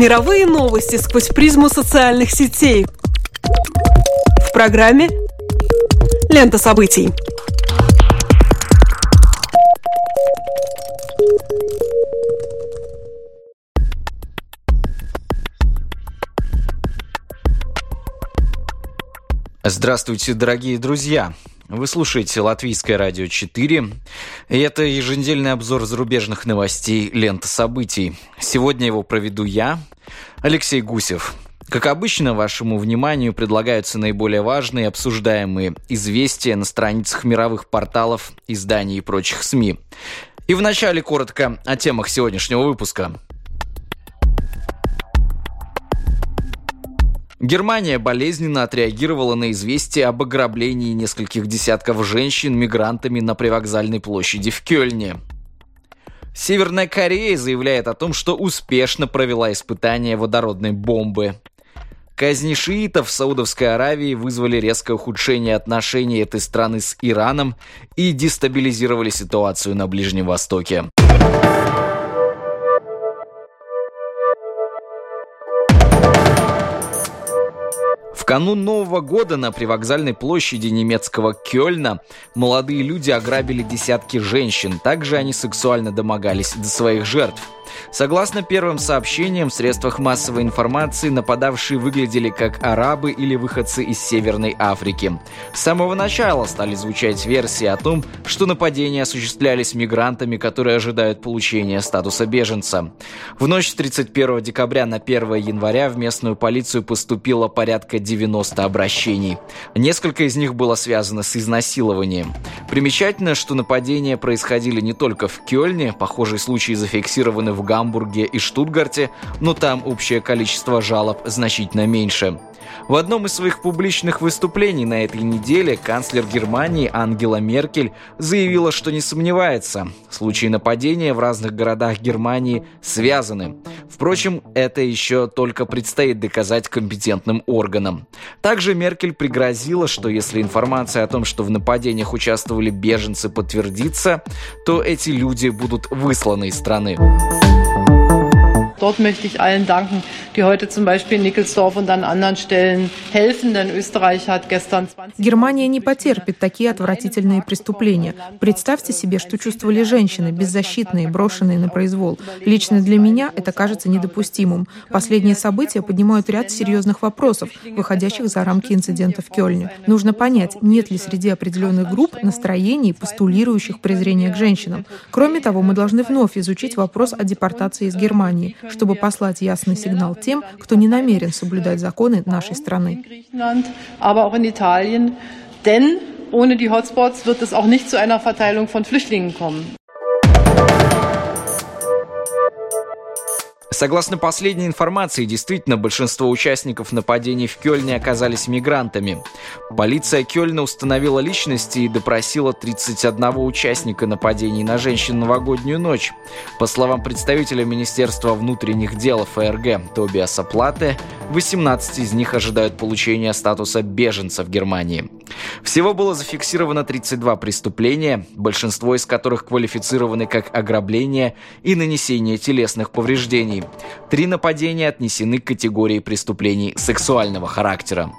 Мировые новости сквозь призму социальных сетей. В программе «Лента событий». Здравствуйте, дорогие друзья! Вы слушаете Латвийское радио 4, и это еженедельный обзор зарубежных новостей «Лента событий». Сегодня его проведу я, Алексей Гусев. Как обычно, вашему вниманию предлагаются наиболее важные обсуждаемые известия на страницах мировых порталов, изданий и прочих СМИ. И вначале коротко о темах сегодняшнего выпуска – Германия болезненно отреагировала на известие об ограблении нескольких десятков женщин мигрантами на привокзальной площади в Кёльне. Северная Корея заявляет о том, что успешно провела испытание водородной бомбы. Казни шиитов в Саудовской Аравии вызвали резкое ухудшение отношений этой страны с Ираном и дестабилизировали ситуацию на Ближнем Востоке. Канун Нового года на привокзальной площади немецкого Кёльна молодые люди ограбили десятки женщин. Также они сексуально домогались до своих жертв. Согласно первым сообщениям в средствах массовой информации, нападавшие выглядели как арабы или выходцы из Северной Африки. С самого начала стали звучать версии о том, что нападения осуществлялись мигрантами, которые ожидают получения статуса беженца. В ночь с 31 декабря на 1 января в местную полицию поступило порядка 90 обращений. Несколько из них было связано с изнасилованием. Примечательно, что нападения происходили не только в Кёльне, похожие случаи зафиксированы в Гамбурге и Штутгарте, но там общее количество жалоб значительно меньше. В одном из своих публичных выступлений на этой неделе канцлер Германии Ангела Меркель заявила, что не сомневается, случаи нападения в разных городах Германии связаны. Впрочем, это еще только предстоит доказать компетентным органам. Также Меркель пригрозила, что если информация о том, что в нападениях участвовали беженцы, подтвердится, то эти люди будут высланы из страны. Dort möchte ich allen danken, die heute zum Beispiel in Nickelsdorf und an anderen Stellen helfen, denn Österreich hat gestern 20... Германия не потерпит такие отвратительные преступления. Представьте себе, что чувствовали женщины, беззащитные, брошенные на произвол. Лично для меня это кажется недопустимым. Последние события поднимают ряд серьезных вопросов, выходящих за рамки инцидента в Кёльне. Нужно понять, нет ли среди определенных групп настроений, постулирующих презрение к женщинам. Кроме того, мы должны вновь изучить вопрос о депортации из Германии чтобы послать ясный сигнал тем, кто не намерен соблюдать законы нашей страны. Denn ohne die Hotspots wird es auch nicht zu einer Verteilung von Flüchtlingen kommen. Согласно последней информации, действительно большинство участников нападений в Кёльне оказались мигрантами. Полиция Кёльна установила личности и допросила 31 участника нападений на женщин новогоднюю ночь. По словам представителя Министерства внутренних дел ФРГ Тобиаса Платы, 18 из них ожидают получения статуса беженца в Германии. Всего было зафиксировано 32 преступления, большинство из которых квалифицированы как ограбление и нанесение телесных повреждений. Три нападения отнесены к категории преступлений сексуального характера.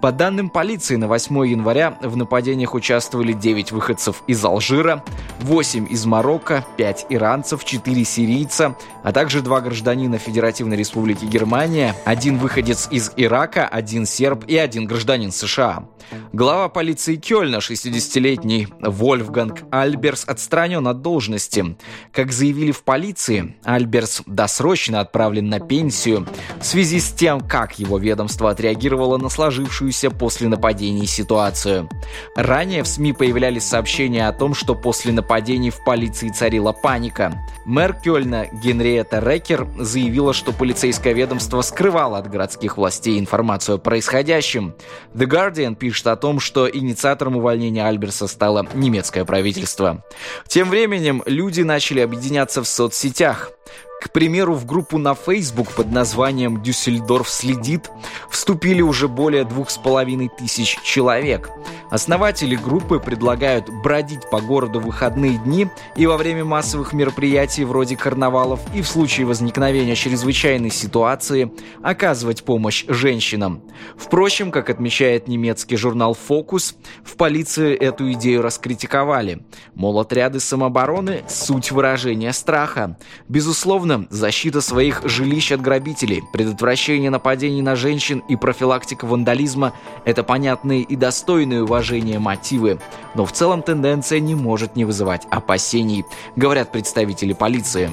По данным полиции, на 8 января в нападениях участвовали 9 выходцев из Алжира, 8 из Марокко, 5 иранцев, 4 сирийца, а также два гражданина Федеративной Республики Германия, один выходец из Ирака, один серб и один гражданин США. Глава полиции Кёльна, 60-летний Вольфганг Альберс, отстранен от должности. Как заявили в полиции, Альберс досрочно отправлен на пенсию в связи с тем, как его ведомство отреагировало на сложившуюся после нападений ситуацию. Ранее в СМИ появлялись сообщения о том, что после нападений в полиции царила паника. Мэр Кёльна Генриетта Рекер заявила, что полицейское ведомство скрывало от городских властей информацию о происходящем. The Guardian пишет, о том, что инициатором увольнения Альберса стало немецкое правительство. Тем временем люди начали объединяться в соцсетях. К примеру, в группу на Facebook под названием «Дюссельдорф следит» вступили уже более двух с половиной тысяч человек. Основатели группы предлагают бродить по городу в выходные дни и во время массовых мероприятий вроде карнавалов и в случае возникновения чрезвычайной ситуации оказывать помощь женщинам. Впрочем, как отмечает немецкий журнал «Фокус», в полиции эту идею раскритиковали. Мол, отряды самообороны – суть выражения страха. Безусловно, Безусловно, защита своих жилищ от грабителей, предотвращение нападений на женщин и профилактика вандализма – это понятные и достойные уважения мотивы. Но в целом тенденция не может не вызывать опасений, говорят представители полиции.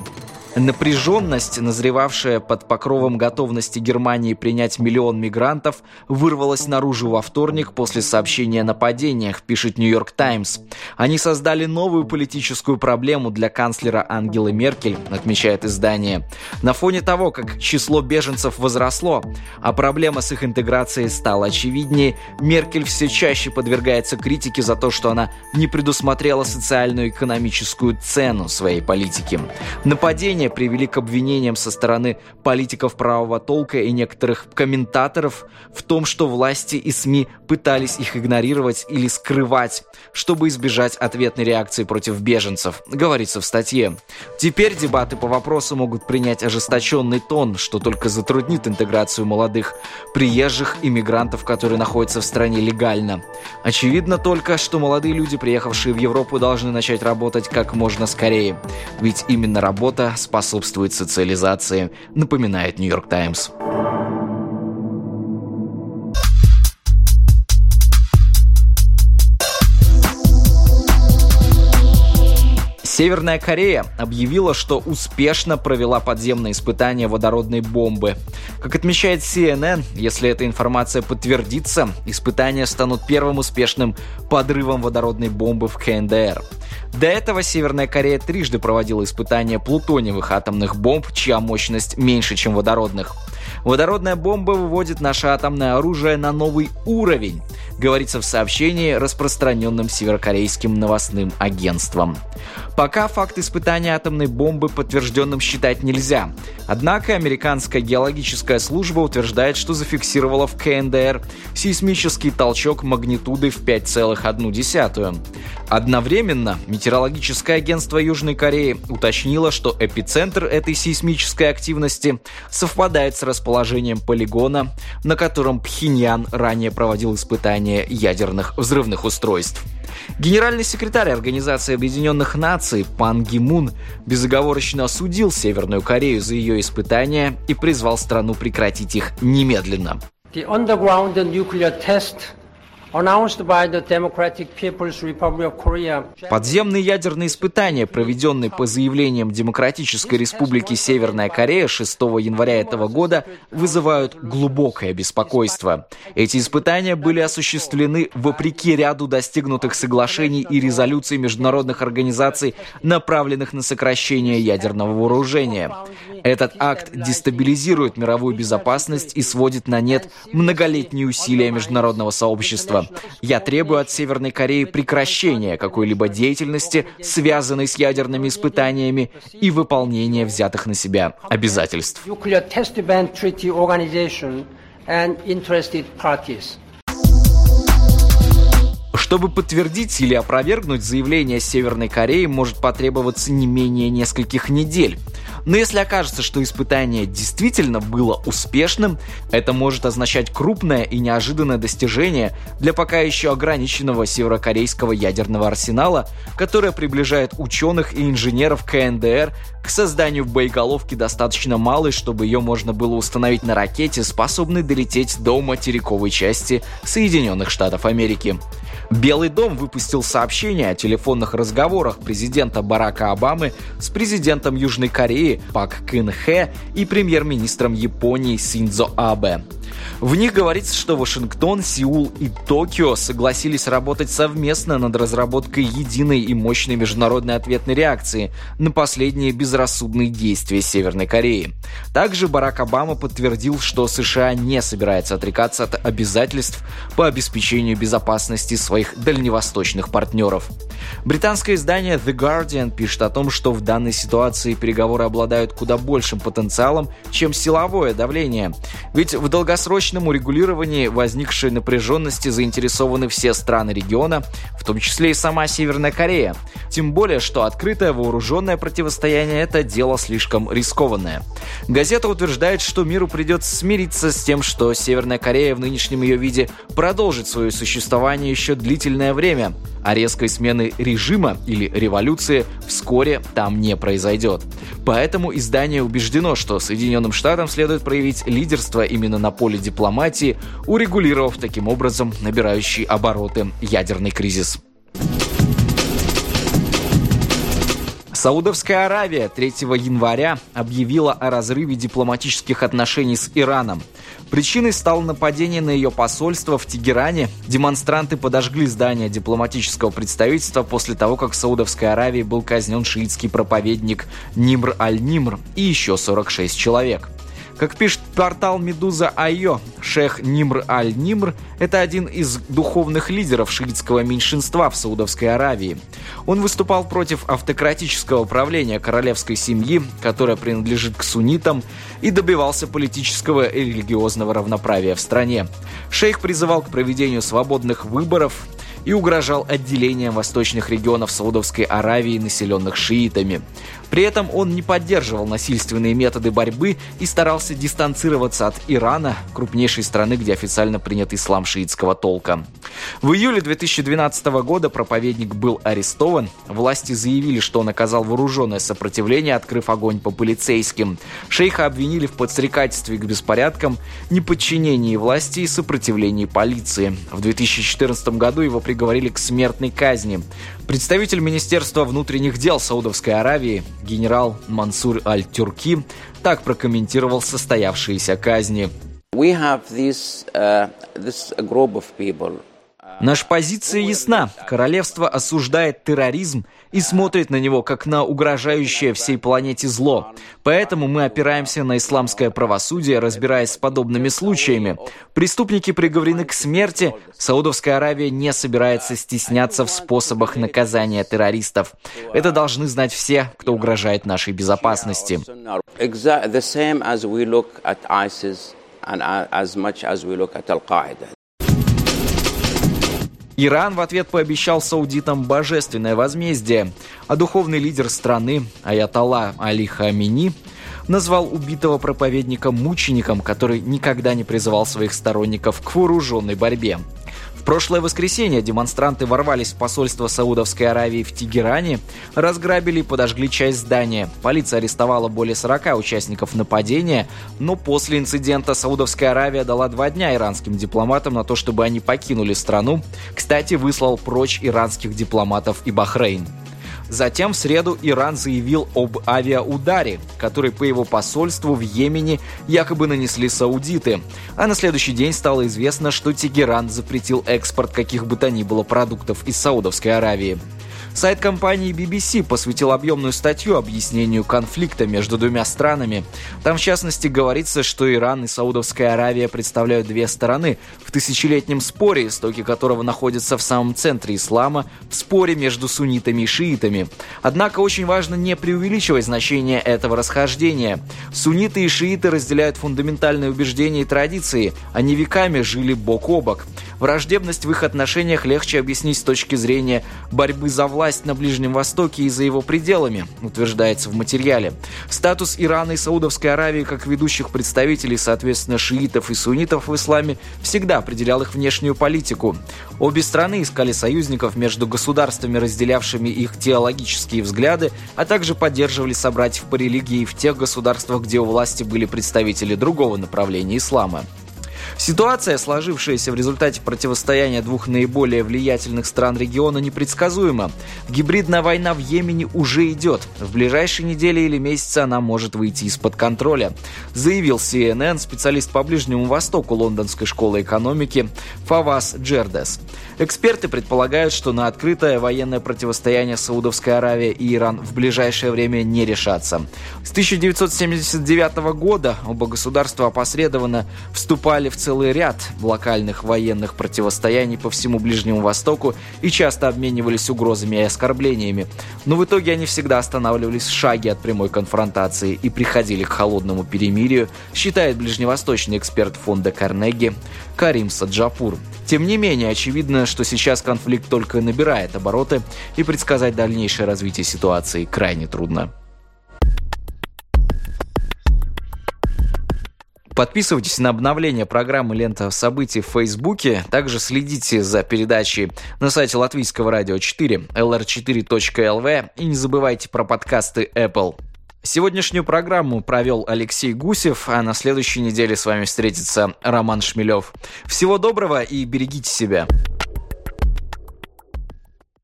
Напряженность, назревавшая под покровом готовности Германии принять миллион мигрантов, вырвалась наружу во вторник после сообщения о нападениях, пишет Нью-Йорк Таймс. Они создали новую политическую проблему для канцлера Ангелы Меркель, отмечает издание. На фоне того, как число беженцев возросло, а проблема с их интеграцией стала очевиднее, Меркель все чаще подвергается критике за то, что она не предусмотрела социальную и экономическую цену своей политики. Нападение ранее привели к обвинениям со стороны политиков правого толка и некоторых комментаторов в том, что власти и СМИ пытались их игнорировать или скрывать, чтобы избежать ответной реакции против беженцев, говорится в статье. Теперь дебаты по вопросу могут принять ожесточенный тон, что только затруднит интеграцию молодых приезжих иммигрантов, которые находятся в стране легально. Очевидно только, что молодые люди, приехавшие в Европу, должны начать работать как можно скорее. Ведь именно работа спасает способствует социализации, напоминает Нью-Йорк Таймс. Северная Корея объявила, что успешно провела подземные испытания водородной бомбы. Как отмечает CNN, если эта информация подтвердится, испытания станут первым успешным подрывом водородной бомбы в КНДР. До этого Северная Корея трижды проводила испытания плутониевых атомных бомб, чья мощность меньше, чем водородных. Водородная бомба выводит наше атомное оружие на новый уровень, говорится в сообщении, распространенном северокорейским новостным агентством. Пока факт испытания атомной бомбы подтвержденным считать нельзя. Однако американская геологическая служба утверждает, что зафиксировала в КНДР сейсмический толчок магнитудой в 5,1. Одновременно метеорологическое агентство Южной Кореи уточнило, что эпицентр этой сейсмической активности совпадает с расположением полигона, на котором Пхеньян ранее проводил испытания ядерных взрывных устройств. Генеральный секретарь Организации Объединенных Наций Пан Ги Мун безоговорочно осудил Северную Корею за ее испытания и призвал страну прекратить их немедленно. The underground nuclear test Подземные ядерные испытания, проведенные по заявлениям Демократической Республики Северная Корея 6 января этого года, вызывают глубокое беспокойство. Эти испытания были осуществлены вопреки ряду достигнутых соглашений и резолюций международных организаций, направленных на сокращение ядерного вооружения. Этот акт дестабилизирует мировую безопасность и сводит на нет многолетние усилия международного сообщества. Я требую от Северной Кореи прекращения какой-либо деятельности, связанной с ядерными испытаниями, и выполнения взятых на себя обязательств. Чтобы подтвердить или опровергнуть заявление Северной Кореи, может потребоваться не менее нескольких недель. Но если окажется, что испытание действительно было успешным, это может означать крупное и неожиданное достижение для пока еще ограниченного северокорейского ядерного арсенала, которое приближает ученых и инженеров КНДР к созданию боеголовки достаточно малой, чтобы ее можно было установить на ракете, способной долететь до материковой части Соединенных Штатов Америки. Белый дом выпустил сообщение о телефонных разговорах президента Барака Обамы с президентом Южной Кореи Пак Кын Хэ и премьер-министром Японии Синдзо Абе. В них говорится, что Вашингтон, Сеул и Токио согласились работать совместно над разработкой единой и мощной международной ответной реакции на последние безрассудные действия Северной Кореи. Также Барак Обама подтвердил, что США не собирается отрекаться от обязательств по обеспечению безопасности своих дальневосточных партнеров. Британское издание The Guardian пишет о том, что в данной ситуации переговоры об обладают куда большим потенциалом, чем силовое давление. Ведь в долгосрочном урегулировании возникшей напряженности заинтересованы все страны региона, в том числе и сама Северная Корея. Тем более, что открытое вооруженное противостояние – это дело слишком рискованное. Газета утверждает, что миру придется смириться с тем, что Северная Корея в нынешнем ее виде продолжит свое существование еще длительное время, а резкой смены режима или революции вскоре там не произойдет. Поэтому издание убеждено, что Соединенным Штатам следует проявить лидерство именно на поле дипломатии, урегулировав таким образом набирающий обороты ядерный кризис. Саудовская Аравия 3 января объявила о разрыве дипломатических отношений с Ираном. Причиной стало нападение на ее посольство в Тегеране. Демонстранты подожгли здание дипломатического представительства после того, как в Саудовской Аравии был казнен шиитский проповедник Нимр Аль-Нимр и еще 46 человек. Как пишет портал Медуза Айо, шех Нимр Аль-Нимр – это один из духовных лидеров шиитского меньшинства в Саудовской Аравии. Он выступал против автократического правления королевской семьи, которая принадлежит к суннитам, и добивался политического и религиозного равноправия в стране. Шейх призывал к проведению свободных выборов и угрожал отделением восточных регионов Саудовской Аравии, населенных шиитами. При этом он не поддерживал насильственные методы борьбы и старался дистанцироваться от Ирана, крупнейшей страны, где официально принят ислам шиитского толка. В июле 2012 года проповедник был арестован. Власти заявили, что он оказал вооруженное сопротивление, открыв огонь по полицейским. Шейха обвинили в подстрекательстве к беспорядкам, неподчинении власти и сопротивлении полиции. В 2014 году его приговорили к смертной казни. Представитель Министерства внутренних дел Саудовской Аравии генерал Мансур Аль-Тюрки так прокомментировал состоявшиеся казни. We have this, uh, this group of people Наша позиция ясна. Королевство осуждает терроризм и смотрит на него как на угрожающее всей планете зло. Поэтому мы опираемся на исламское правосудие, разбираясь с подобными случаями. Преступники приговорены к смерти. Саудовская Аравия не собирается стесняться в способах наказания террористов. Это должны знать все, кто угрожает нашей безопасности. and as much as we look at Al-Qaeda. Иран в ответ пообещал саудитам божественное возмездие, а духовный лидер страны Аятолла Али Хамини назвал убитого проповедника мучеником, который никогда не призывал своих сторонников к вооруженной борьбе прошлое воскресенье демонстранты ворвались в посольство Саудовской Аравии в Тегеране, разграбили и подожгли часть здания. Полиция арестовала более 40 участников нападения, но после инцидента Саудовская Аравия дала два дня иранским дипломатам на то, чтобы они покинули страну. Кстати, выслал прочь иранских дипломатов и Бахрейн. Затем в среду Иран заявил об авиаударе, который по его посольству в Йемене якобы нанесли саудиты. А на следующий день стало известно, что Тегеран запретил экспорт каких бы то ни было продуктов из Саудовской Аравии. Сайт компании BBC посвятил объемную статью объяснению конфликта между двумя странами. Там, в частности, говорится, что Иран и Саудовская Аравия представляют две стороны в тысячелетнем споре, истоки которого находятся в самом центре ислама, в споре между суннитами и шиитами. Однако очень важно не преувеличивать значение этого расхождения. Сунниты и шииты разделяют фундаментальные убеждения и традиции. Они веками жили бок о бок. Враждебность в их отношениях легче объяснить с точки зрения борьбы за власть на Ближнем Востоке и за его пределами, утверждается в материале. Статус Ирана и Саудовской Аравии как ведущих представителей, соответственно, шиитов и суннитов в исламе, всегда определял их внешнюю политику. Обе страны искали союзников между государствами, разделявшими их теологические взгляды, а также поддерживали собратьев по религии в тех государствах, где у власти были представители другого направления ислама. Ситуация, сложившаяся в результате противостояния двух наиболее влиятельных стран региона, непредсказуема. Гибридная война в Йемене уже идет. В ближайшие недели или месяцы она может выйти из-под контроля, заявил CNN специалист по Ближнему Востоку Лондонской школы экономики Фавас Джердес. Эксперты предполагают, что на открытое военное противостояние Саудовской Аравии и Иран в ближайшее время не решатся. С 1979 года оба государства опосредованно вступали в целый ряд локальных военных противостояний по всему Ближнему Востоку и часто обменивались угрозами и оскорблениями. Но в итоге они всегда останавливались в шаге от прямой конфронтации и приходили к холодному перемирию, считает ближневосточный эксперт фонда Карнеги Карим Саджапур. Тем не менее, очевидно, что сейчас конфликт только набирает обороты, и предсказать дальнейшее развитие ситуации крайне трудно. Подписывайтесь на обновление программы «Лента событий» в Фейсбуке. Также следите за передачей на сайте Латвийского радио 4, lr4.lv и не забывайте про подкасты Apple. Сегодняшнюю программу провел Алексей Гусев, а на следующей неделе с вами встретится Роман Шмелев. Всего доброго и берегите себя.